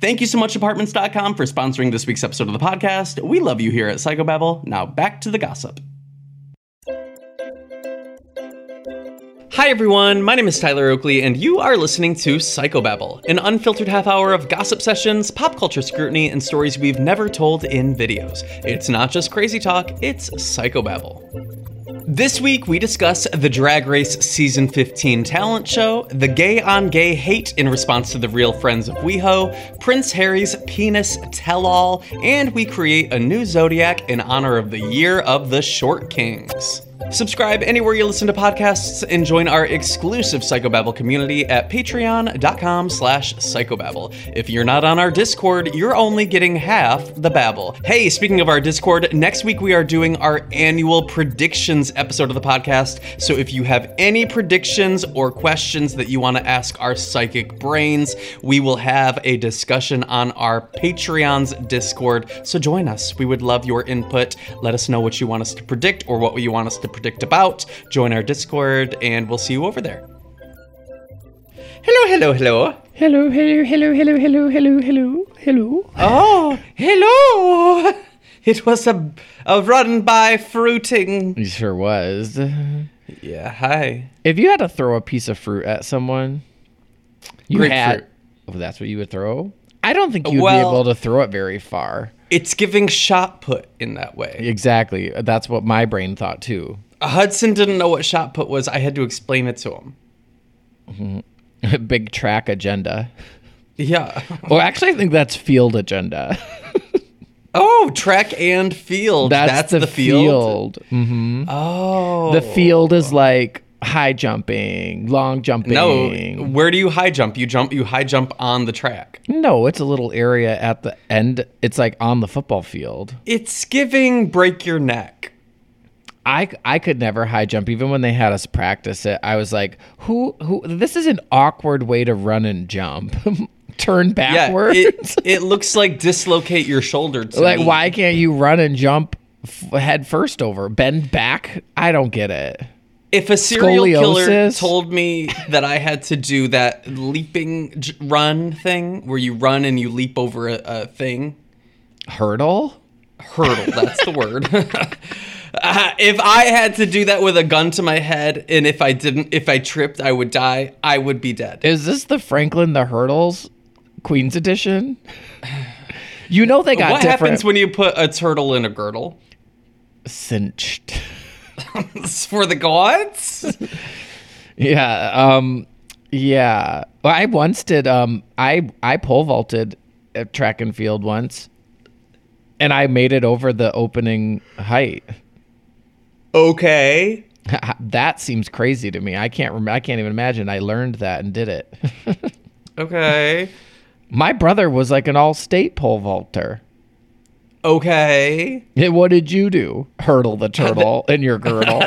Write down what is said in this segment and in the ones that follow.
Thank you so much, Apartments.com, for sponsoring this week's episode of the podcast. We love you here at Psychobabble. Now back to the gossip. Hi everyone, my name is Tyler Oakley, and you are listening to Psychobabble, an unfiltered half hour of gossip sessions, pop culture scrutiny, and stories we've never told in videos. It's not just crazy talk, it's Psychobabble. This week, we discuss the Drag Race Season 15 talent show, the gay on gay hate in response to the real friends of WeHo, Prince Harry's penis tell all, and we create a new zodiac in honor of the year of the Short Kings. Subscribe anywhere you listen to podcasts and join our exclusive Psychobabble community at patreon.com slash psychobabble. If you're not on our Discord, you're only getting half the babble. Hey, speaking of our Discord, next week we are doing our annual predictions episode of the podcast. So if you have any predictions or questions that you want to ask our psychic brains, we will have a discussion on our Patreon's Discord. So join us. We would love your input. Let us know what you want us to predict or what you want us to predict about. Join our Discord, and we'll see you over there. Hello, hello, hello. Hello, hello, hello, hello, hello, hello, hello, hello. Oh, hello. It was a, a run by fruiting. It sure was. Yeah, hi. If you had to throw a piece of fruit at someone, you Grapefruit. had. Oh, that's what you would throw? I don't think you'd Well- be able to throw it very far. It's giving shot put in that way. Exactly. That's what my brain thought too. Uh, Hudson didn't know what shot put was. I had to explain it to him. Big track agenda. Yeah. Well, actually, I think that's field agenda. Oh, track and field. That's, That's, the, field. mm-hmm Oh. The field is like high jumping, long jumping. No, where do you high jump? You jump. You high jump on the track. No, it's a little area at the end. It's like on the football field. It's giving break your neck. I, I could never high jump even when they had us practice it. I was like, who who this is an awkward way to run and jump. Turn Yeah, backwards. it, it looks like dislocate your shoulder. Like me. why can't you run and jump f- head first over? Bend back? I don't get it. If a serial killer told me that I had to do that leaping j- run thing, where you run and you leap over a, a thing, Hurdle? hurdle. That's the word. Uh, if I had to do that with a gun to my head, and if I didn't, if I tripped, I would die. I would be dead. Is this the Franklin the Hurdles Queen's edition? You know they got what different happens when you put a turtle in a girdle? cinched. For the gods. Yeah. Um yeah. Well, I once did um I I pole vaulted at track and field once. And I made it over the opening height. okay. that seems crazy to me. I can't rem- I can't even imagine I learned that and did it. Okay. My brother was like an all-state pole vaulter. Okay. Yeah, What did you do? Hurdle the turtle in your girdle.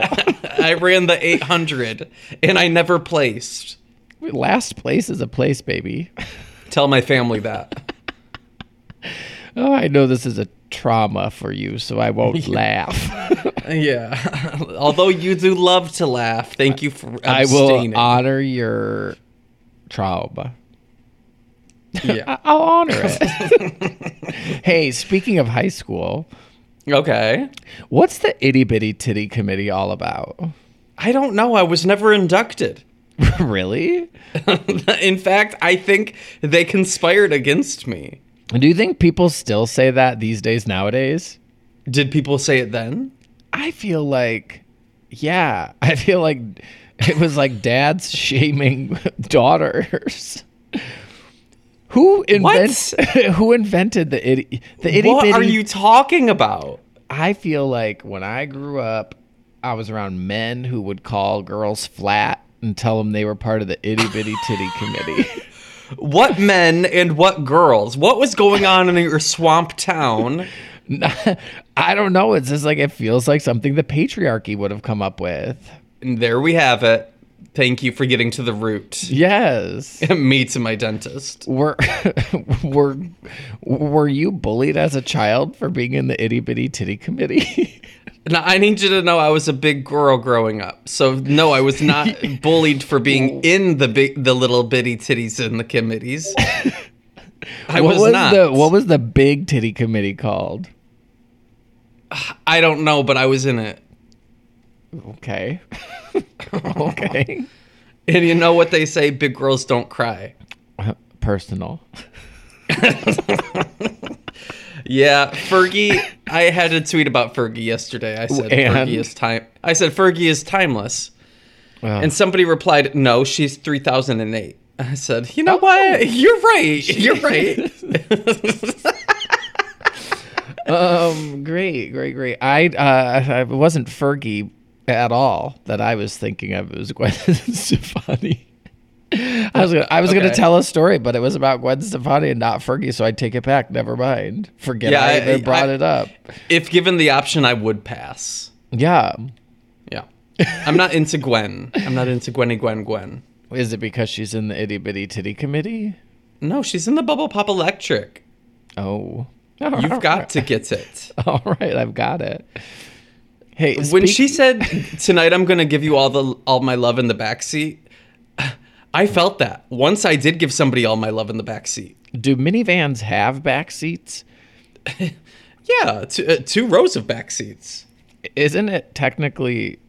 I ran the 800 and I never placed. Last place is a place, baby. Tell my family that. Oh, I know this is a trauma for you, so I won't laugh. Yeah. Although you do love to laugh, thank you for I will honor your trauma. Yeah. I- I'll honor it. hey, speaking of high school, Okay. what's the itty bitty titty committee all about? I don't know. I was never inducted. really? In fact, I think they conspired against me. Do you think people still say that these days nowadays? Did people say it then? I feel like, yeah, I feel like it was like dads shaming daughters. Who invents? Who invented the itty the itty What bitty? are you talking about? I feel like when I grew up, I was around men who would call girls flat and tell them they were part of the itty bitty titty committee. What men and what girls? What was going on in your swamp town? I don't know. It's just like it feels like something the patriarchy would have come up with. And there we have it. Thank you for getting to the root. Yes. Me to my dentist. Were were were you bullied as a child for being in the itty bitty titty committee? Now I need you to know I was a big girl growing up. So no, I was not bullied for being in the big the little bitty titties in the committees. I what was, was not. the what was the big titty committee called? I don't know, but I was in it. Okay. okay. And you know what they say, big girls don't cry. Personal. Yeah, Fergie. I had a tweet about Fergie yesterday. I said And? Fergie is time. I said Fergie is timeless, Well, and somebody replied, "No, she's 3008." I said, "You know what? You're right. You're right." um, great, great, great. I uh, it wasn't Fergie at all that I was thinking of. It was Gwen Stefani. I was gonna, I was gonna tell a story, but it was about Gwen Stefani and not Fergie, so I take it back. Never mind. Forget Yeah, I, I- even brought I- it up. if given the option, I would pass. Yeah. Yeah, I'm not into Gwen. I'm not into Gwenny Gwen Gwen. Is it because she's in the itty bitty titty committee? No, she's in the Bubble Pop Electric. Oh. You've got to get it. All right, I've got it. Hey, when speak- she said tonight I'm gonna give you all the all my love in the backseat, I felt that. Once I did give somebody all my love in the backseat. do minivans have back seats? Yeah, two, uh, two rows of back seats. Isn't it technically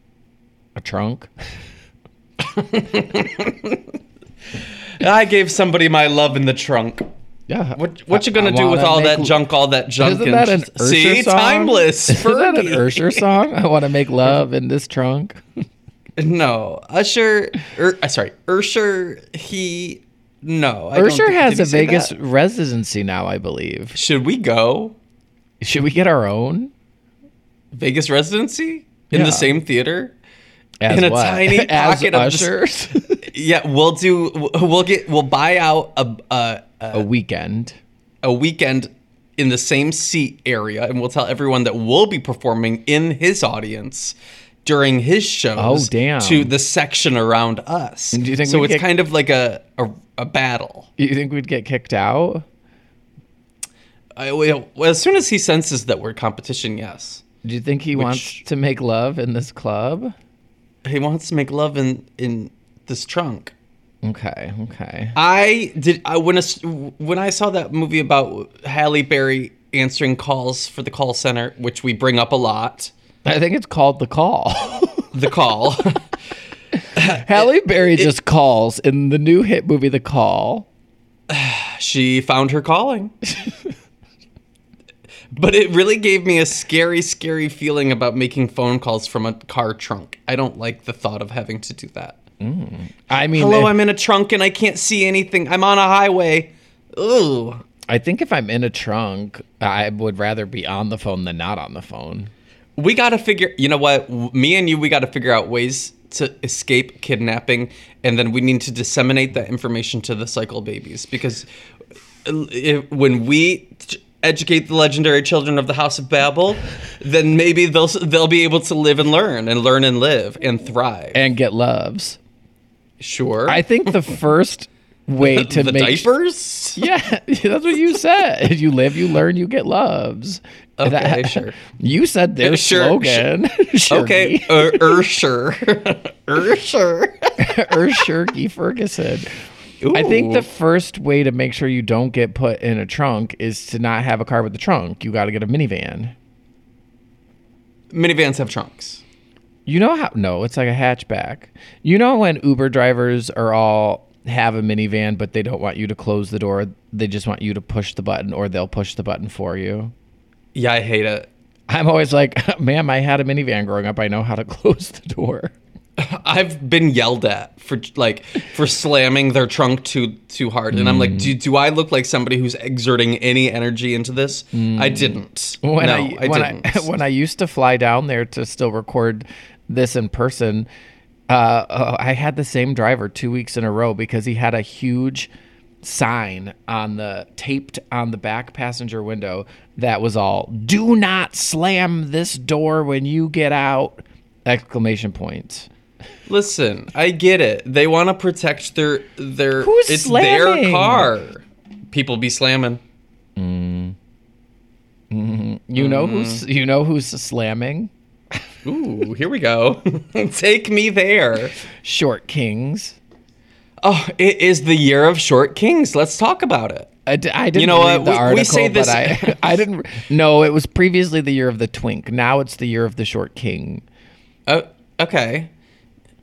a trunk? I gave somebody my love in the trunk. Yeah. What what you gonna I do with all that junk? All that junk? Isn't that an Ursher see song? timeless? Isn't that an. Ursher song? I want to make love in this trunk. No, Usher. Uh, sorry, Ursher. He. No, I Ursher has a Vegas that? residency now, I believe. Should we go Should we get our own? Vegas residency in Yeah. the same theater? As In a what? tiny As pocket of ushers? Yeah, we'll do. We'll get. We'll buy out a a, a a weekend. a weekend in the same seat area, and we'll tell everyone that we'll be performing in his audience during his shows. Oh, damn. To the section around us. Do you think so? It's get- kind of like a a, a battle. Do you think we'd get kicked out? I, well, as soon as he senses that we're competition, yes, Do you think he wants to make love in this club? he wants to make love in in this trunk. Okay, okay. I did. I when I, when I saw that movie about Halle Berry answering calls for the call center, which we bring up a lot. I think it's called The Call. The call. Halle Berry just calls in the new hit movie The Call. she found her calling. but it really gave me a scary, scary feeling about making phone calls from a car trunk. I don't like the thought of having to do that. I mean, Hello, if- I'm in a trunk and I can't see anything. I'm on a highway. Ooh. I think if I'm in a trunk, I would rather be on the phone than not on the phone. We got to figure, you know what? Me and you, we got to figure out ways to escape kidnapping. And then we need to disseminate that information to the cycle babies because if, when we t- educate the legendary children of the House of Babel, then maybe they'll they'll be able to live and learn and learn and live and thrive. And get loves. Sure. I think the first way to the make diapers? Yeah, that's what you said. You live, you learn, you get loves. Okay, sure. You said their Sure, slogan. Okay, uh, er, sure. er, sure. or Shirky Ferguson. I think the first way to make sure you don't get put in a trunk is to not have a car with a trunk. You got to get a minivan. Minivans have trunks. You know how? No, it's like a hatchback. You know when Uber drivers are all have a minivan, but they don't want you to close the door. They just want you to push the button, or they'll push the button for you. Yeah, I hate it. I'm always like, ma'am, I had a minivan growing up. I know how to close the door. I've been yelled at for like for slamming their trunk too too hard, and I'm like, mm. do, do I look like somebody who's exerting any energy into this? I mm. didn't. when no, I, I, when didn't. I when I used to fly down there to still record this in person, uh, I had the same driver two weeks in a row because he had a huge sign on the taped on the back passenger window that was all "Do not slam this door when you get out!" exclamation points. Listen, I get it. They want to protect their their. Who's it's slamming? their car. People be slamming. Mm-hmm. Mm-hmm. You know mm-hmm. who's you know who's slamming? Ooh, here we go. Take me there. Short Kings. Oh, it is the year of short kings. Let's talk about it. I, d- I didn't You know read what? the We- we article, say this- but I, I didn't. No, it was previously the year of the twink. Now it's the year of the short king. Oh, okay.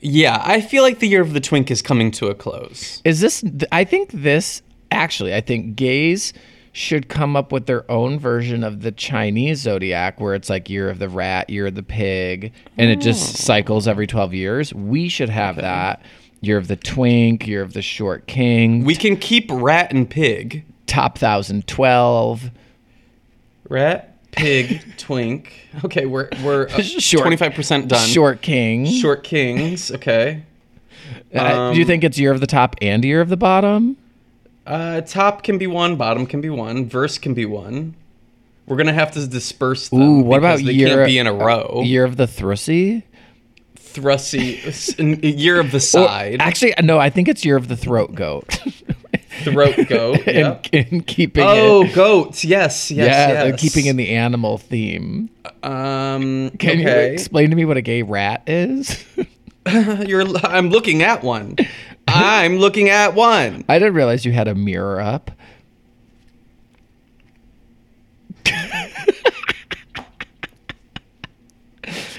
Yeah, I feel like the year of the twink is coming to a close. Is this? th- I think this actually. I think gays should come up with their own version of the Chinese zodiac, where it's like year of the rat, year of the pig, and it just hmm. cycles every twelve years. We should have that year of the twink, year of the short king, We can keep rat and pig. top thousand twelve. Rat, pig, twink. Okay, we're we're uh, Short- twenty five percent done. Short king. Short kings. Okay. Uh, do you um, think it's year of the top and year of the bottom? Uh, top can be one, bottom can be one, verse can be one. We're gonna have to disperse them. Ooh, what about because they year? can't be in a row? Year of the s- n- year of the side, Actually, no. I think it's year of the throat goat. throat goat. and, and keeping Oh, it. goats. Yes, yes, yeah, yes. keeping in the animal theme. Um. Can you explain to me what a gay rat is? You're. I'm looking at one. I'm looking at one. I didn't realize you had a mirror up.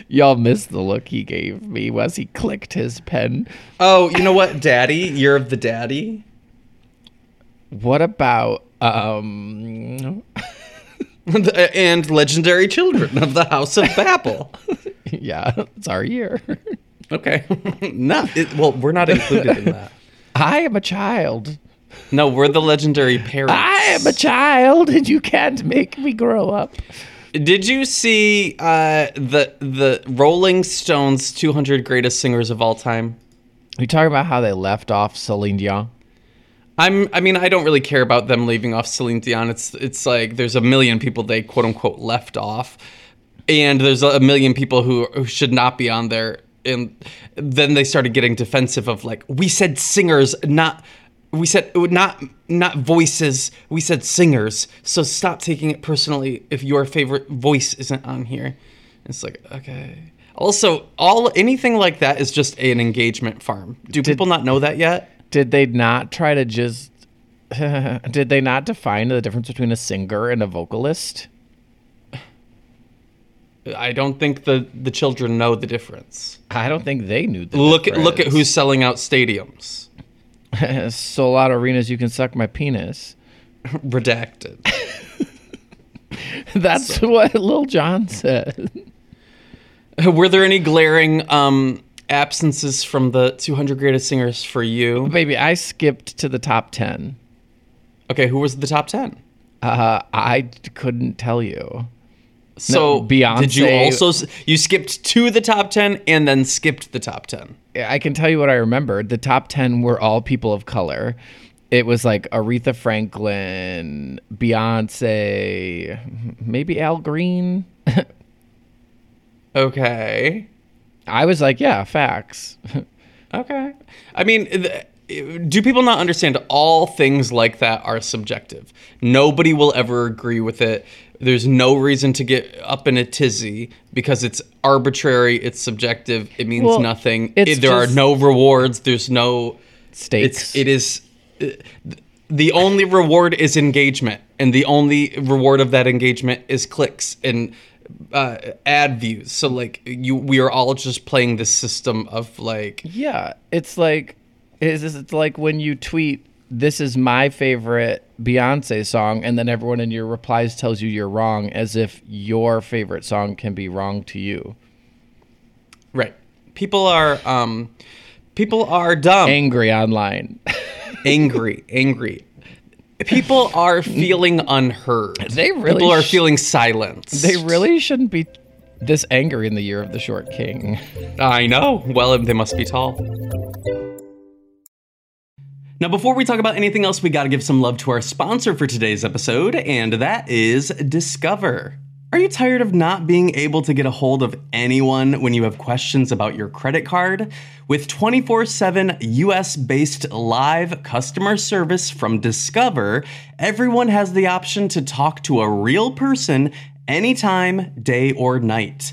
Y'all missed the look he gave me as he clicked his pen. Oh, you know what, Daddy? Year of the Daddy. What about um and legendary children of the House of Babel. yeah, it's our year. Okay. no, it, well, we're not included in that. I am a child. No, we're the legendary parents. I am a child and you can't make me grow up. Did you see uh, the the Rolling Stones 200 greatest singers of all time? We talk about how they left off Celine Dion. I'm. I mean, I don't really care about them leaving off Celine Dion. It's it's like there's a million people they quote unquote left off, and there's a million people who, who should not be on there. And then they started getting defensive of like we said singers, not we said not not voices. We said singers. So stop taking it personally if your favorite voice isn't on here. It's like okay. Also, all anything like that is just an engagement farm. Do people not know that yet? Did they not try to just did they not define the difference between a singer and a vocalist? I don't think the the children know the difference. I don't think they knew the Look at look at who's selling out stadiums. sold out arenas you can suck my penis. Redacted. That's what Lil Jon said. Were there any glaring um, absences from the 200 greatest singers for you? Baby, I skipped to the top 10. Okay, who was the top 10? Uh, I couldn't tell you. So Beyonce- Did you also you skipped to the top 10 and then skipped the top 10? I can tell you what I remembered. The top 10 were all people of color. It was like Aretha Franklin, Beyonce, maybe Al Green. Okay. I was like, yeah, facts. Okay. I mean, th- do people not understand all things like that are subjective? Nobody will ever agree with it. There's no reason to get up in a tizzy because it's arbitrary, it's subjective, it means Well, nothing. It- there are no rewards, there's no Stakes. it's it is uh, the only reward is engagement and the only reward of that engagement is clicks and uh, ad views. So like you, we are all just playing this system of like, Yeah, it's like it's, it's like when you tweet this is my favorite Beyonce song and then everyone in your replies tells you you're wrong as if your favorite song can be wrong to you. right? People are, um, people are dumb, Angry online. angry, angry. People are feeling unheard. They really people are sh- feeling silenced. they really shouldn't be this angry in the year of the short king. I know. Well, they must be tall. Now, before we talk about anything else, we got to give some love to our sponsor for today's episode, and that is Discover. Are you tired of not being able to get a hold of anyone when you have questions about your credit card? With 24 7 US based live customer service from Discover, everyone has the option to talk to a real person anytime, day or night.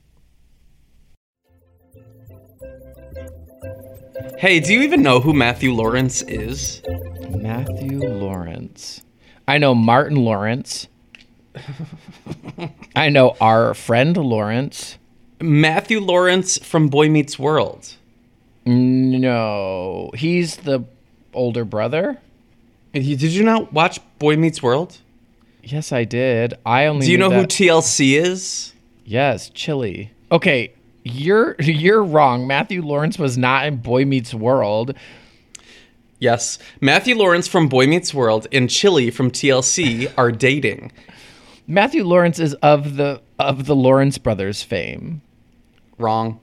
Hey, do you even know who Matthew Lawrence is? Matthew Lawrence. I know Martin Lawrence. I know our friend Lawrence. Matthew Lawrence from Boy Meets World. No, he's the older brother. Did you- not watch Boy Meets World? Yes, I did. I only Do you know who TLC is? yes, Chili. Okay, you're you're wrong. Matthew Lawrence was not in Boy Meets World. Yes. Matthew Lawrence from Boy Meets World and Chili from TLC are dating. Matthew Lawrence is of the of the Lawrence brothers fame. Wrong.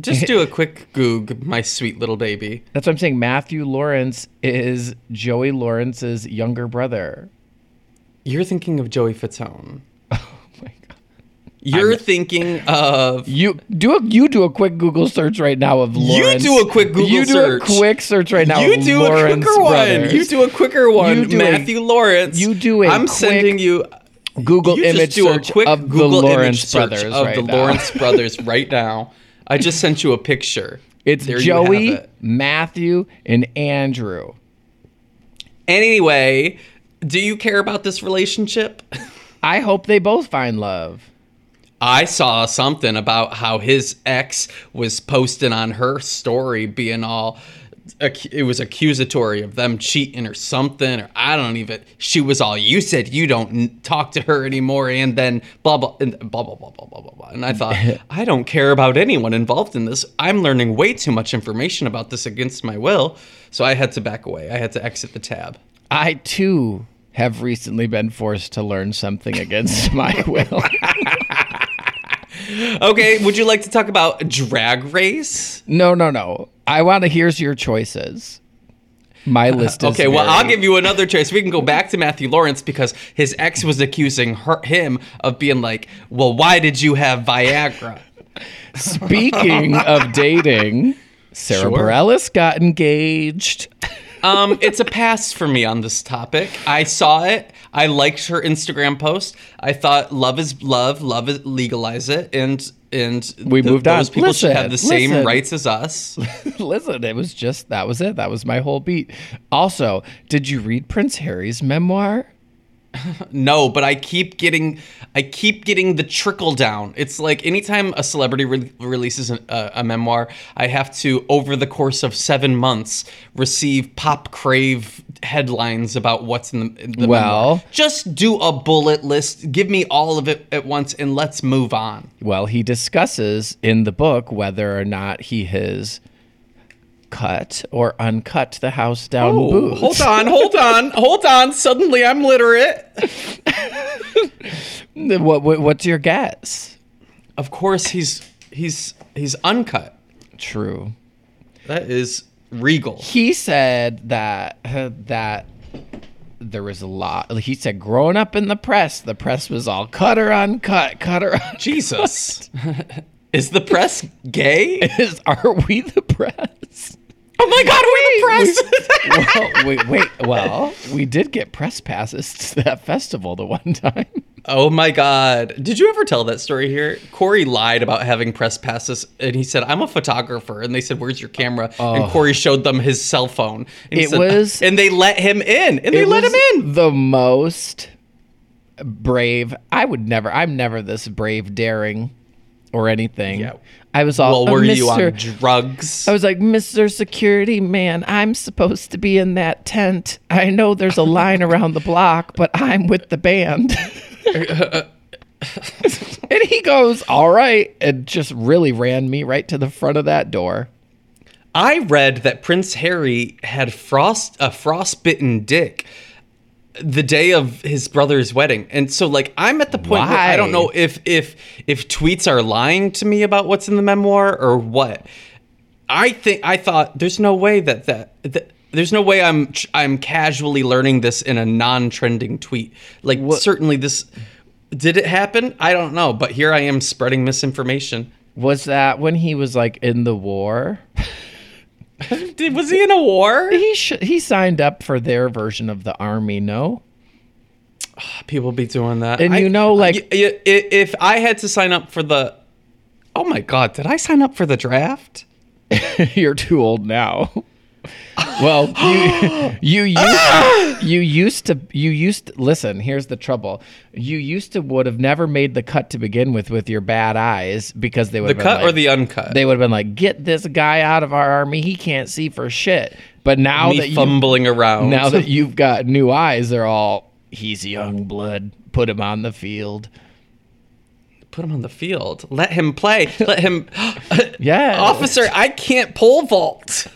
Just do a quick goog, my sweet little baby. That's what I'm saying. Matthew Lawrence is Joey Lawrence's younger brother. You're thinking of Joey Fatone. You're thinking of You do a you do a quick Google search right now of Lawrence. You do a quick Google search. You do a quick search right now. you of do Lawrence a quicker brothers. one. You do a quicker one. You do a- Matthew Lawrence. you do a I'm sending you. Google you image do search a quick of Google the Lawrence brothers of right the now. Lawrence brothers right now. I just sent you a picture. It's There Joey, it. Matthew, and Andrew. Anyway, do you care about this relationship? I hope they both find love. I saw something about how his ex was posting on her story being all it was accusatory of them cheating or something or I don't even she was all you said you don't talk to her anymore and then blah blah and blah blah blah blah blah blah blah and I thought I don't care about anyone involved in this. I'm learning way too much information about this against my will. So I had to back away. I had to exit the tab. I too have recently been forced to learn something against my will. okay would you like to talk about drag race no, no, no. I want to here's your choices. My uh, list is Okay, well, I'll give you another choice. We can go back to Matthew Lawrence because his ex was accusing her, him of being like, "Well, why did you have Viagra?" Speaking of dating, Sara Sure. Bareilles got engaged. Um, it's a pass for me on this topic. I saw it. I liked her Instagram post. I thought love is love, love is legalize it, and and We moved on. Those people should have the same listen. rights as us. Listen, it was just that was it. That was my whole beat. Also, did you read Prince Harry's memoir? No, but I keep getting, I keep getting the trickle down. It's like anytime a celebrity re- releases an, uh, a memoir, I have to, over the course of seven months, receive pop crave headlines about what's in the, in the Well- memoir. Just do a bullet list. Give me all of it at once, and let's move on. Well, he discusses in the book whether or not he has cut or uncut the house down oh, boots. hold on, hold on, hold on. Suddenly, I'm literate. What, what what's your guess? Of course, he's he's he's uncut. True. That is regal. He said that that there was a lot. He said, growing up in the press, the press was all cut or uncut, cut or uncut. Jesus. Is the press gay? Is are we the press? Oh my god, we're the press! well, wait, wait. Well, we did get press passes to that festival the one time. oh my god. Did you ever tell that story here? Corey lied about having press passes and he said, I'm a photographer. And they said, Where's your camera? And oh. Corey showed them his cell phone. And It said- was- And they let him in. And they It let was him in. The most brave. I would never. I'm never this brave, daring, or anything. Yeah. I was all. Well, were "Uh, you on drugs? I was like, Mr. Security Man, I'm supposed to be in that tent. I know there's a line around the block, but I'm with the band. and he goes, All right, and just really ran me right to the front of that door. I read that Prince Harry had frost a frostbitten dick the day of his brother's wedding. And so like I'm at the point where I don't know if if if tweets are lying to me about what's in the memoir or what. I think I thought there's no way that that, that there's no way I'm I'm casually learning this in a non-trending tweet. Like certainly this did it happen? I don't know, but here I am spreading misinformation. Was that when he was like in the war? Did, was he in a war? He sh- he signed up for their version of the army, no? Ah, people be doing that. And you know, like- i- if I had to sign up for the, oh my god, did I sign up for the draft? You're too old now. Well, you you used you used to you used to, listen. Here's the trouble. You used to would have never made the cut to begin with with your bad eyes because they would The have cut been or the uncut? they would have been like, get this guy out of our army. He can't see for shit. But now Me that you fumbling around. now that you've got new eyes, they're all he's young oh. blood. Put him on the field. put him on the field, let him play, let him. Yeah, Officer, I can't pole vault.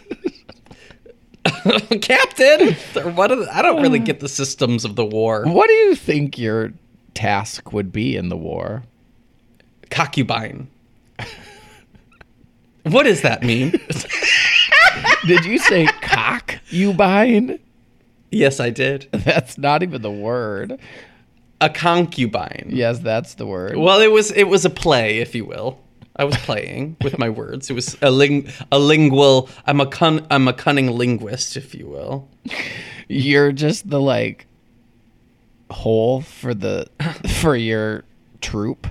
Captain, what? Are the, I don't really get the systems of the war. What do you think your task would be in the war? Concubine. What does that mean? Did you say cock you bine? yes, I did. That's not even the word. A concubine. Yes, that's the word. Well, it was it was a play, if you will. I was playing with my words. It was a ling a lingual. I'm a cun I'm a cunning linguist, if you will. You're just the like hole for the for your troop.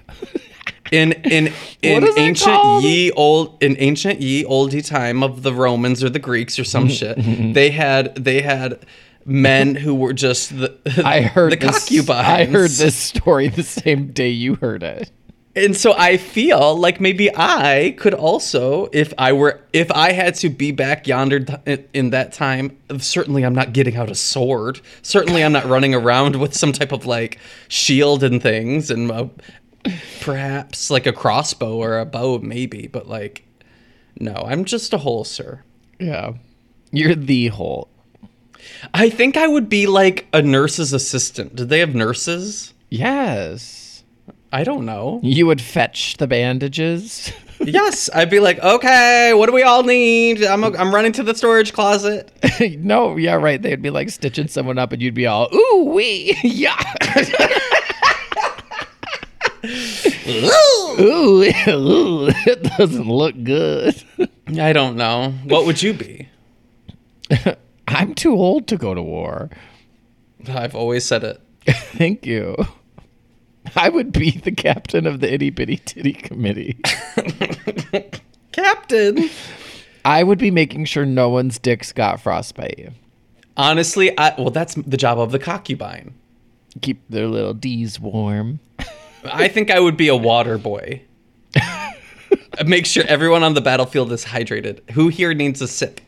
In in in ancient ye old in ancient ye oldie time of the Romans or the Greeks or some shit, they had they had men who were just the I heard the this, concubines. I heard this story the same day you heard it. And so I feel like maybe I could also, if I were, if I had to be back yonder in that time, certainly I'm not getting out a sword. Certainly I'm not running around with some type of like shield and things and uh, perhaps like a crossbow or a bow, maybe. But like, no, I'm just a hole, sir. Yeah. You're the hole. I think I would be like a nurse's assistant. Did they have nurses? Yes. I don't know. You would fetch the bandages. yes, I'd be like, okay, what do we all need? I'm, I'm running to the storage closet. no, yeah, right. They'd be like stitching someone up and you'd be all, ooh, wee, yeah. ooh, ooh, it doesn't look good. I don't know. What would you be? I'm too old to go to war. I've always said it. Thank you. I would be the captain of the itty bitty titty committee. Captain. I would be making sure no one's dicks got frostbite. Honestly, I well that's the job of the concubine. Keep their little D's warm. I think I would be a water boy. Make sure everyone on the battlefield is hydrated. Who here needs a sip?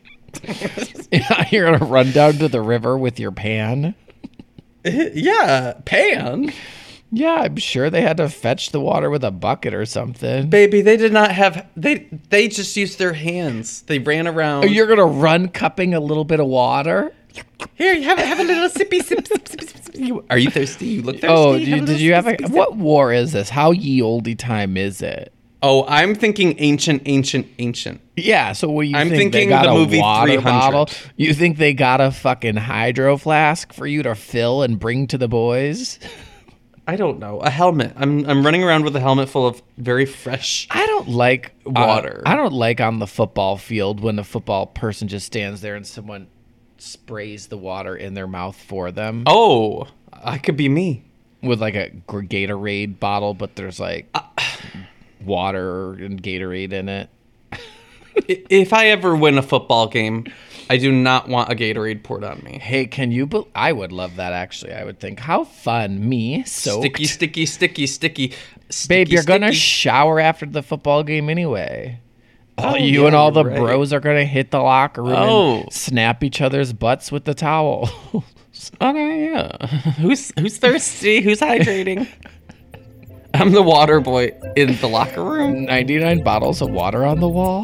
You're gonna run down to the river with your pan. yeah, pan. Yeah, I'm sure they had to fetch the water with a bucket or something. Baby, they did not have they they just used their hands. They ran around. Oh, You're gonna run cupping a little bit of water. Here, you have, have a little sippy sip, sip, sip, sip, sip. You- Are you thirsty? You look thirsty. Oh, did you, did you have a sippy, what war is this? How ye olde time is it? Oh, I'm thinking ancient, ancient, ancient. Yeah, so what you I'm think? they thinking got the a movie water 300. bottle? You think they got a fucking hydro flask for you to fill and bring to the boys? I don't know. A helmet. I'm I'm running around with a helmet full of very fresh. I don't like uh, Water. I don't like on the football field when a football person just stands there and someone sprays the water in their mouth for them Oh, I could be me. with like a Gatorade bottle, but there's like water and Gatorade in it. If I ever win a football game, I do not want a Gatorade poured on me. Hey, can you? Be- I would love that actually. I would think how fun. Me so Sticky, sticky, sticky, sticky. babe. You're gonna shower after the football game anyway. Oh, you yeah, and all the right. bros are gonna hit the locker room Oh. and snap each other's butts with the towel. Okay, yeah. Who's who's thirsty? Who's hydrating? I'm the water boy in the locker room. 99 bottles of water on the wall.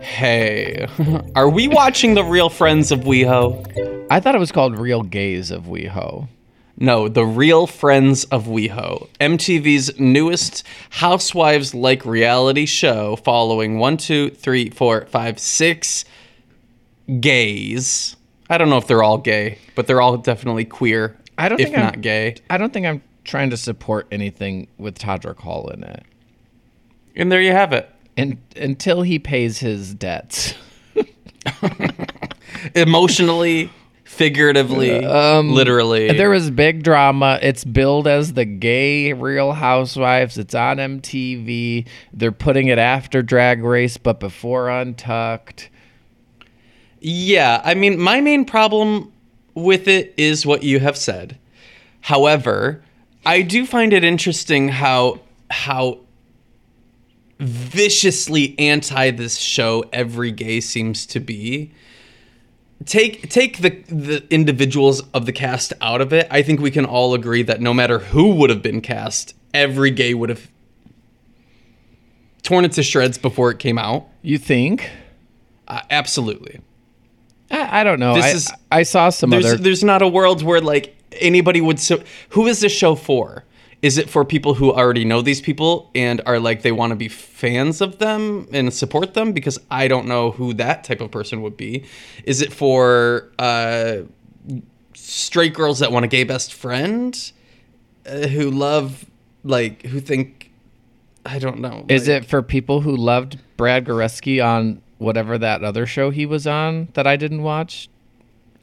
Hey, are we watching the Real Friends of WeHo? I thought it was called Real Gays of WeHo. No, the Real Friends of WeHo, MTV's newest housewives-like reality show, following one, two, three, four, five, six gays. I don't know if they're all gay, but they're all definitely queer. I don't if think I'm- not gay. I don't think I'm trying to support anything with Todrick Hall in it. And there you have it. And until he pays his debts. Emotionally, figuratively, Um, literally. There was big drama. It's billed as the gay Real Housewives. It's on MTV. They're putting it after Drag Race, but before Untucked. Yeah, I mean, my main problem with it is what you have said. However, I do find it interesting how how viciously anti this show every gay seems to be. Take take the the individuals of the cast out of it. I think we can all agree that no matter who would have been cast, every gay would have torn it to shreds before it came out. You think? Uh, absolutely. I, I don't know. This I, is- I saw some there's other. there's not a world where like anybody would so who is this show for is it for people who already know these people and are like they want to be fans of them and support them because i don't know who that type of person would be is it for uh straight girls that want a gay best friend uh, who love like who think i don't know Is like- it for people who loved Brad Goreski on whatever that other show he was on that I didn't watch?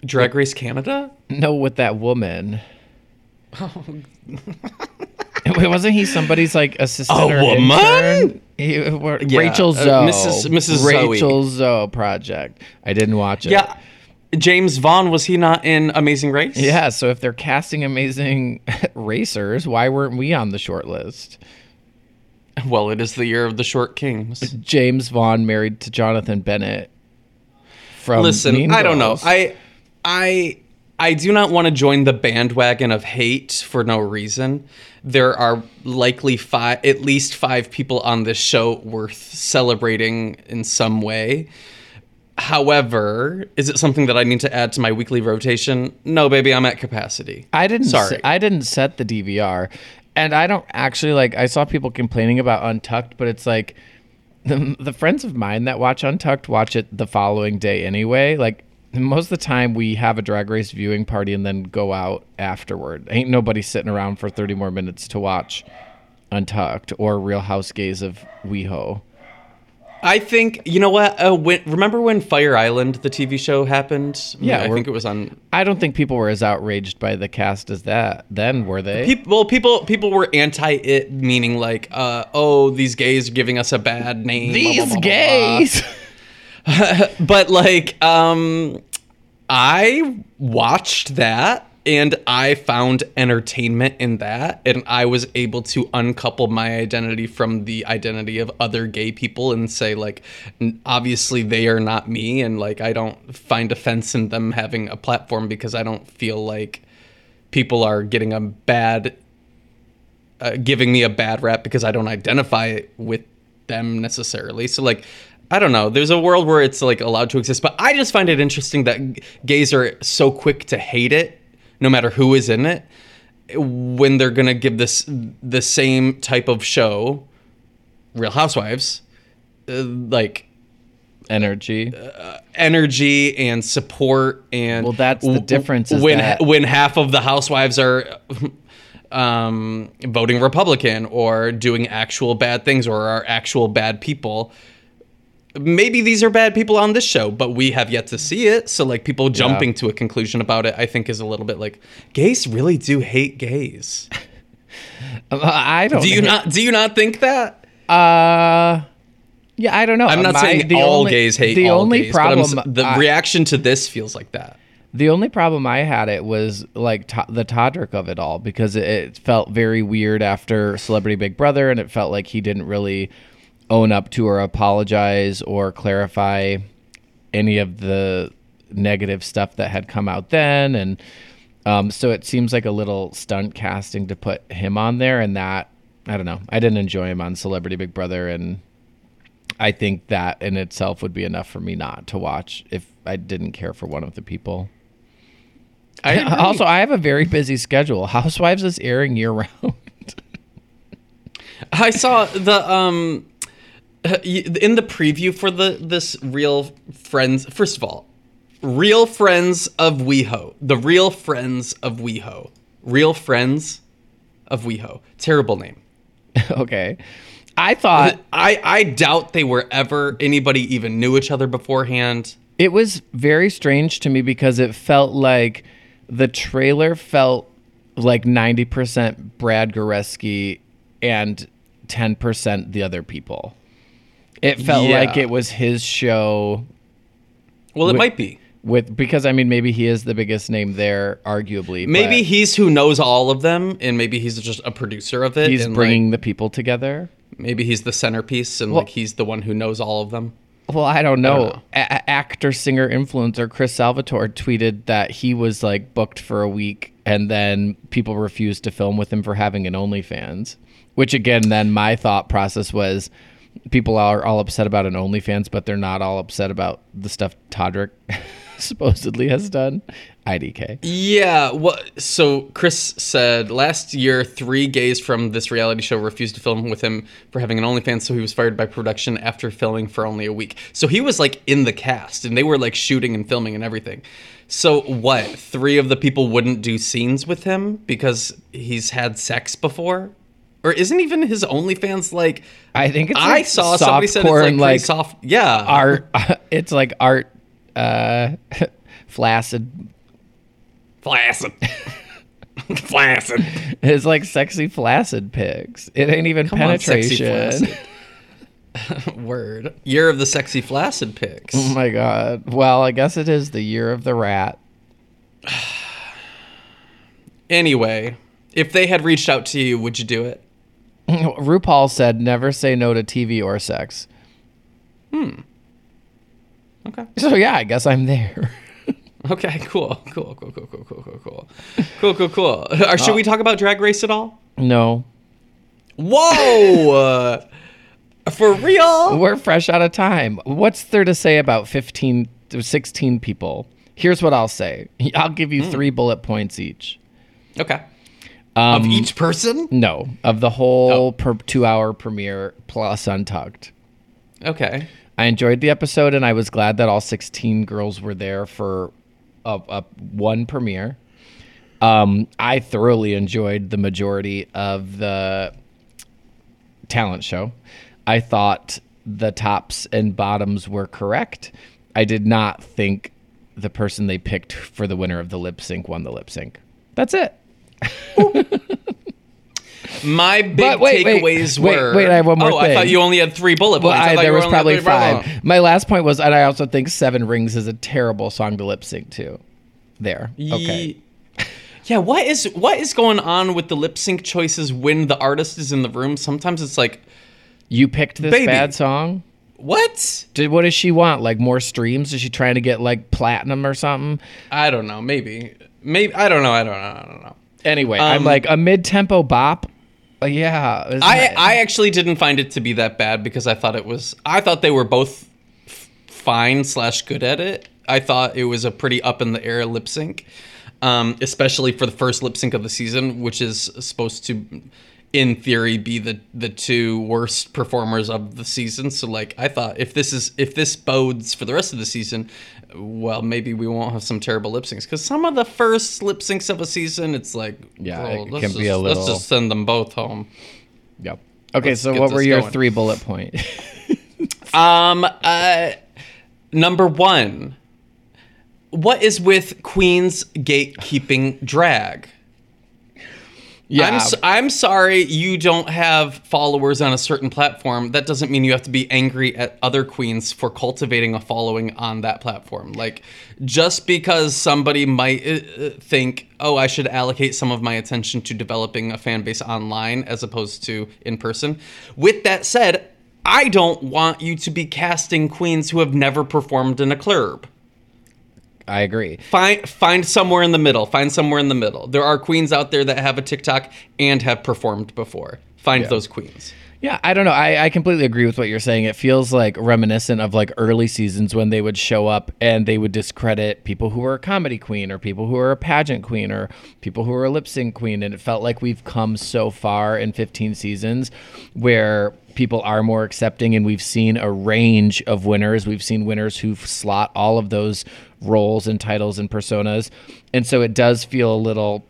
drag race canada No, with that woman. Wait, wasn't he somebody's like assistant A or woman? intern? He, were- Yeah, Rachel uh, Zoe. Mrs. Mrs. Zoe. Rachel Zoe project. I didn't watch it. yeah jaymes vaughan was he not in amazing race Yeah, so if they're casting amazing racers, why weren't we on the short list? Well, it is the year of the short kings. Jaymes Vaughan married to Jonathan Bennett from Listen, Mean I don't know. Girls. I I I do not want to join the bandwagon of hate for no reason. There are likely five, at least five people on this show worth celebrating in some way. However, is it something that I need to add to my weekly rotation? No, baby, I'm at capacity. I didn't. Sorry. I didn't set the DVR, and I don't actually like. I saw people complaining about Untucked, but it's like the the friends of mine that watch Untucked watch it the following day anyway. Like most of the time, we have a Drag Race viewing party and then go out afterward. Ain't nobody sitting around for thirty more minutes to watch Untucked or Real House Gays of WeHo. I think you know what. Uh, when, remember when Fire Island, the TV show, happened? Yeah, I think it was on. I don't think people were as outraged by the cast as that then, were they? People, well, people people were anti it, meaning like, uh, oh, these gays are giving us a bad name. These blah, blah, blah. gays. but like um i watched that and i found entertainment in that and i was able to uncouple my identity from the identity of other gay people and say like obviously they are not me and like i don't find offense in them having a platform because i don't feel like people are getting a bad uh, giving me a bad rap because I don't identify with them necessarily. So like I don't know. There's a world where it's like allowed to exist, but I just find it interesting that gays are so quick to hate it, no matter who is in it, when they're gonna give this the same type of show, Real Housewives, uh, like Energy. energy and support and Well, that's the difference is when that- when half of the housewives are um, voting Republican or doing actual bad things or are actual bad people. Maybe these are bad people on this show, but we have yet to see it. So, like, people jumping to a conclusion about it, I think, is a little bit like gays really do hate gays. I don't. Know. Do you not? Do you not think that? Uh, yeah, I don't know. I'm not saying the all only- gays hate the all only gays, problem. the I- reaction to this feels like that. the only problem I had it was like to- the Todrick of it all because it, it felt very weird after Celebrity Big Brother, and it felt like he didn't really own up to or apologize or clarify any of the negative stuff that had come out then, and um, so it seems like a little stunt casting to put him on there, and that I don't know. I didn't enjoy him on Celebrity Big Brother, and I think that in itself would be enough for me not to watch if I didn't care for one of the people. I also, I have a very busy schedule. Housewives is airing year round. I saw the um in the preview for the this real friends. First of all, real friends of WeHo, the real friends of WeHo, real friends of WeHo. Terrible name. okay. I thought I I doubt they were ever anybody even knew each other beforehand. it was very strange to me because it felt like the trailer felt like 90% Brad Goreski and 10% the other people. It felt Yeah. like it was his show Well, it Wi- might be. with because I mean maybe he is the biggest name there arguably. Maybe he's who knows all of them, and maybe he's just a producer of it. he's bringing like, the people together. maybe he's the centerpiece, and Well- like he's the one who knows all of them. Well, I don't know. know. A- a- actor, singer, influencer Chris Salvatore tweeted that he was like booked for a week, and then people refused to film with him for having an OnlyFans. Which again, then my thought process was, people are all upset about an OnlyFans, but they're not all upset about the stuff Todrick supposedly has done. IDK. Yeah, what? So Chris said last year, three gays from this reality show refused to film with him for having an OnlyFans, so he was fired by production after filming for only a week. So he was like in the cast, and they were like shooting and filming and everything. So what? Three of the people wouldn't do scenes with him because he's had sex before, or isn't even his OnlyFans like? I think it's I like saw somebody said it's like, like soft. Yeah, art. it's like art, uh, flaccid. flaccid, flaccid. It's like sexy flaccid pigs. It ain't even Come on, sexy penetration. flaccid. Word. Year of the sexy flaccid pigs. oh my god. Well, I guess it is the year of the rat. Anyway, if they had reached out to you, would you do it? RuPaul said never say no to TV or sex. Hmm. Okay. So yeah, I guess I'm there. Okay, cool, cool, cool, cool, cool, cool, cool, cool, cool, cool, cool. Or should we talk about Drag Race at all? No, Whoa! uh, for real? we're fresh out of time. What's there to say about 15 to 16 people? Here's what I'll say. I'll give you three bullet points each. Okay. Um, of each person? No, of the whole Oh. per two-hour premiere plus Untucked. Okay. I enjoyed the episode, and I was glad that all 16 girls were there for a, a one premiere. Um, I thoroughly enjoyed the majority of the talent show. I thought the tops and bottoms were correct. I did not think the person they picked for the winner of the lip sync won the lip sync. That's it. My big But wait, wait, takeaways wait, were. wait, I have one more Oh, I thought thing. you only had three bullet Well, points. I I, there was probably five. My last point was, and I also think Seven Rings is a terrible song to lip sync to. There. Okay. Ye- Yeah, what is what is going on with the lip sync choices when the artist is in the room? Sometimes it's like, You picked this Baby. bad song? what? Did what does she want? Like more streams? Is she trying to get like platinum or something? I don't know. Maybe. Maybe I don't know. I don't know. I don't know. Anyway, I'm Um, like a mid-tempo bop. Uh, yeah. I I actually didn't find it to be that bad because I thought it was. I thought they were both f- fine slash good at it. I thought it was a pretty up in the air lip sync, um, especially for the first lip sync of the season, which is supposed to, in theory, be the the two worst performers of the season. So like, I thought if this is if this bodes for the rest of the season, well, maybe we won't have some terrible lip syncs because some of the first lip syncs of a season, it's like, Yeah, bro, it let's can just, be a little. let's just send them both home. Yep. Okay, Let's so what were your going. three bullet point? Um, uh, number one, what is with Queen's gatekeeping drag? Yeah. I'm, s- I'm sorry you don't have followers on a certain platform. That doesn't mean you have to be angry at other queens for cultivating a following on that platform. Like, just because somebody might uh, uh, think, oh, I should allocate some of my attention to developing a fan base online as opposed to in person. With that said, I don't want you to be casting queens who have never performed in a club. I agree. Find find somewhere in the middle. Find somewhere in the middle. There are queens out there that have a TikTok and have performed before. Find those queens. Yeah, I don't know. I, I completely agree with what you're saying. It feels like reminiscent of like early seasons when they would show up and they would discredit people who were a comedy queen or people who are a pageant queen or people who are a lip sync queen. And it felt like we've come so far in 15 seasons where people are more accepting and we've seen a range of winners. We've seen winners who slot all of those roles and titles and personas. And so it does feel a little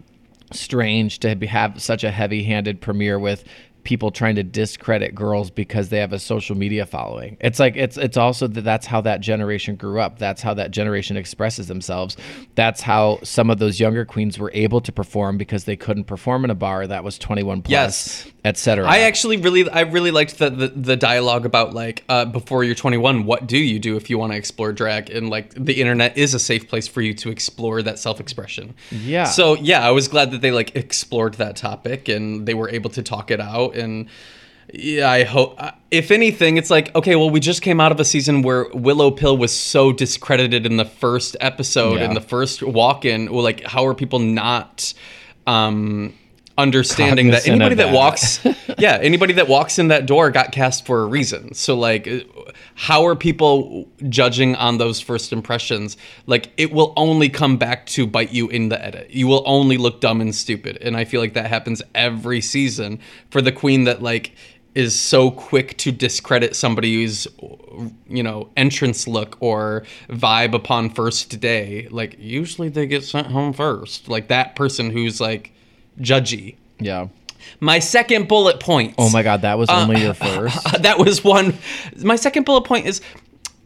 strange to have such a heavy-handed premiere with people trying to discredit girls because they have a social media following. It's like it's it's also that that's how that generation grew up. That's how that generation expresses themselves. That's how some of those younger queens were able to perform because they couldn't perform in a bar that was 21 plus, Yes. etc. I actually really I really liked the the, the dialogue about like uh, before you're 21, what do you do if you want to explore drag? And like the internet is a safe place for you to explore that self expression. Yeah. So yeah, I was glad that they like explored that topic and they were able to talk it out and. Yeah, I hope. If anything, it's like okay. Well, we just came out of a season where Willow Pill was so discredited in the first episode, Yeah. in the first walk-in. Well, like, how are people not um, understanding that anybody that, that. walks, yeah, anybody that walks in that door got cast for a reason. So, like, how are people judging on those first impressions? Like, it will only come back to bite you in the edit. You will only look dumb and stupid, and I feel like that happens every season for the queen that like is so quick to discredit somebody's you know entrance look or vibe upon first day like usually they get sent home first like that person who's like judgy yeah. my second bullet point Oh my god, that was Uh, only your first. that was one my second bullet point is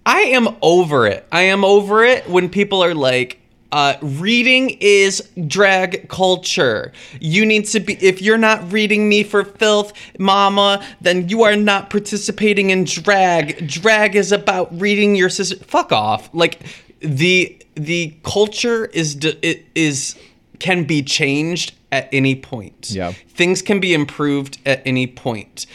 i am over it i am over it when people are like uh, reading is drag culture. You need to be, if you're not reading me for filth, mama, then you are not participating in drag. Drag is about reading your sister. Fuck off. Like, the, the culture is, is, can be changed at any point. Yeah. Things can be improved at any point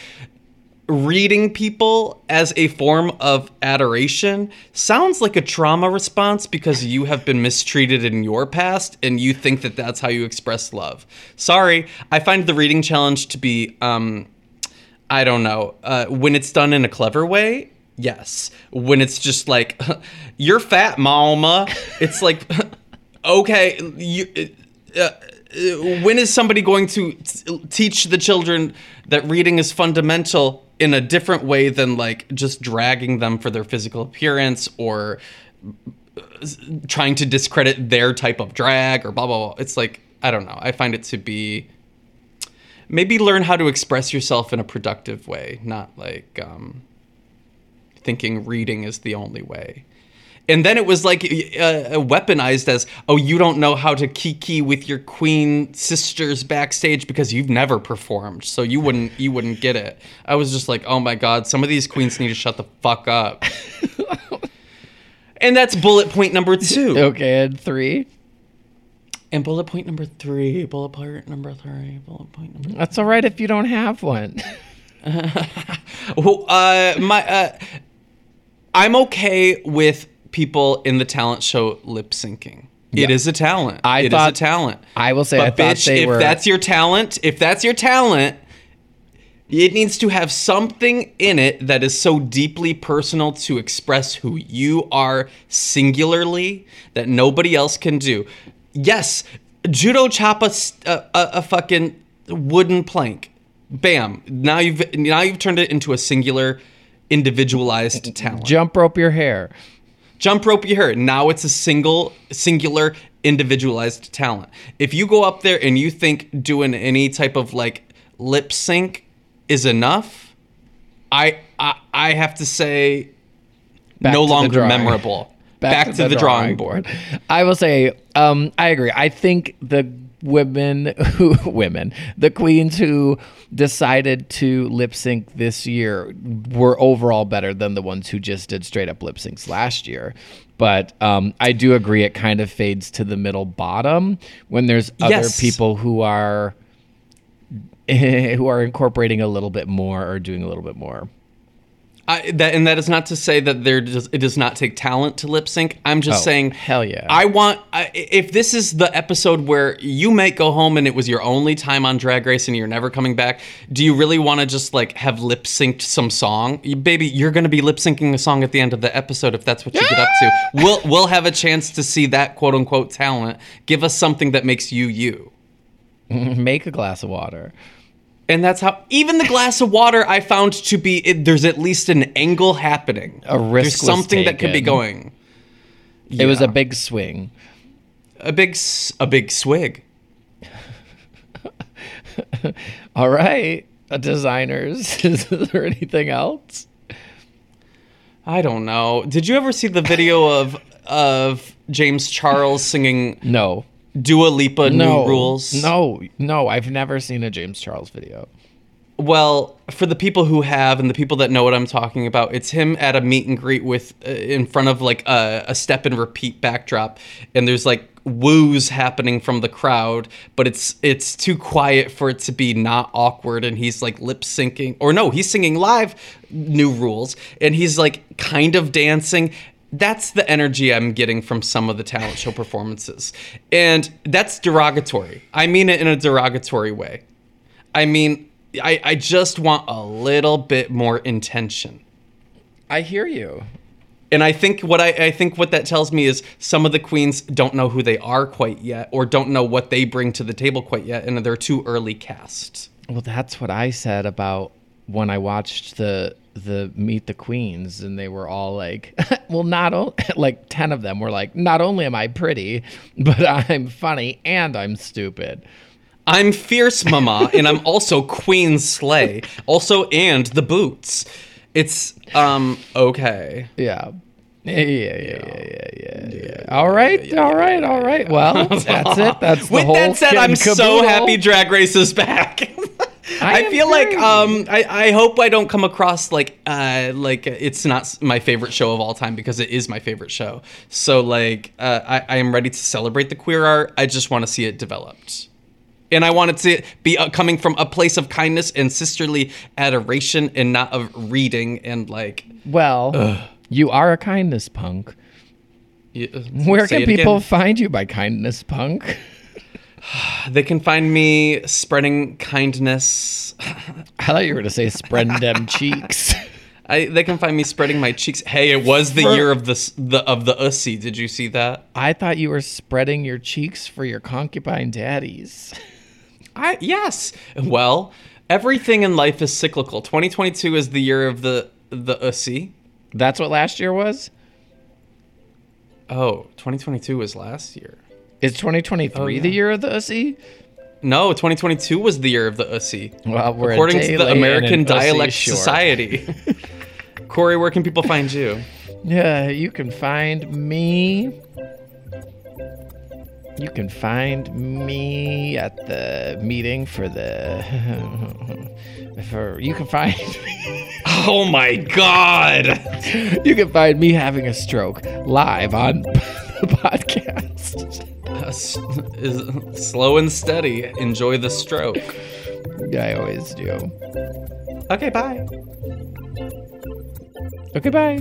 reading people as a form of adoration sounds like a trauma response because you have been mistreated in your past and you think that that's how you express love. Sorry, I find the reading challenge to be, um, I don't know, uh, when it's done in a clever way. Yes. When it's just like, you're fat, mama. It's like, okay, you. Uh, when is somebody going to t- teach the children that reading is fundamental in a different way than like just dragging them for their physical appearance or uh, trying to discredit their type of drag or blah blah blah? It's like i don't know. I find it to be maybe learn how to express yourself in a productive way not like um, thinking reading is the only way and then it was like uh, weaponized as oh you don't know how to kiki with your queen sisters backstage because you've never performed so you wouldn't you wouldn't get it i was just like oh my god some of these queens need to shut the fuck up and that's bullet point number two Okay, and three. and bullet point number three bullet point number three bullet point number three. That's all right if you don't have one. Well, uh, my, uh, I'm okay with people in the talent show lip syncing. It Yeah. is a talent. I It is thought- a talent. I will say I but thought bitch, if were- that's your talent, if that's your talent, it needs to have something in it that is so deeply personal to express who you are singularly that nobody else can do. Yes, judo chop a a fucking wooden plank. Bam. Now you've now you've turned it into a singular individualized talent Jump rope your hair. Jump rope you heard now it's a single singular individualized talent. If you go up there and you think doing any type of like lip sync is enough i i, I have to say Back no to longer memorable. Back, to, the, drawing. board, I will say, um, I agree. I think the women who women, the queens who decided to lip sync this year were overall better than the ones who just did straight up lip syncs last year. But um, I do agree it kind of fades to the middle bottom when there's other Yes. people who are who are incorporating a little bit more or doing a little bit more. I, that and that is not to say that there does, it does not take talent to lip sync. I'm just Oh, saying, hell yeah. I want I, if this is the episode where you might go home and it was your only time on Drag Race and you're never coming back. Do you really want to just like have lip synced some song, You- baby? You're going to be lip syncing a song at the end of the episode if that's what you get up to. We'll we'll have a chance to see that quote unquote talent. Give us something that makes you you. Make a glass of water. And that's how even the glass of water I found to be it, there's at least an angle happening. A risk There's something that could be taken. going. It was a big swing. a big a big swig. All right, designers. Is there anything else? I don't know. Did you ever see the video of of James Charles singing No. Dua Lipa No New Rules? No, no, I've never seen a James Charles video. Well, for the people who have and the people that know what I'm talking about, it's him at a meet and greet with uh, in front of like a, a step and repeat backdrop, and there's like woos happening from the crowd, but it's it's too quiet for it to be not awkward, and he's like lip syncing, or no, he's singing live New Rules, and he's like kind of dancing. That's the energy I'm getting from some of the talent show performances, and that's derogatory. I mean it in a derogatory way. I mean, I, I just want a little bit more intention. I hear you. And I think what I, I think what that tells me is some of the queens don't know who they are quite yet, or don't know what they bring to the table quite yet, and they're too early cast. Well, that's what I said about when I watched the the Meet the Queens, and they were all like, "Well, not o-, like ten of them were like, not only am I pretty, but I'm funny and I'm stupid." I'm fierce, mama, and I'm also Queen Slay, also and the boots. It's um okay. Yeah. Yeah, yeah, yeah, yeah, yeah. All right, all right, all right. Well, that's it. That's the With whole that said, I'm so happy Drag Race is back. I I, feel like um I, I hope I don't come across like uh like it's not my favorite show of all time because it is my favorite show. So like uh, I, I am ready to celebrate the queer art. I just want to see it developed. and I want it to be uh, coming from a place of kindness and sisterly adoration, and not of reading and like. Well, you are a kindness punk. y- uh, Where can people again. find you by kindness punk? They can find me spreading kindness. I thought you were going to say spread them cheeks. I, they can find me spreading my cheeks. Hey, it was the For- year of the the of the ussy. Did you see that? I thought you were spreading your cheeks for your concubine daddies. I yes. Well, everything in life is cyclical. 2022 is the year of the the ussy. That's what last year was? Oh, 2022 was last year. Is 2023 Oh, yeah. the year of the ussy? No, 2022 was the year of the ussy. Well, we're according to the American an ussy Dialect. Society. Corey, where can people find you? Yeah, you can find me. You can find me at the meeting for the. for you can find. Oh my God! you can find me having a stroke live on the podcast. Uh, is slow and steady. Enjoy the stroke. I always do. Okay, bye. Okay, bye.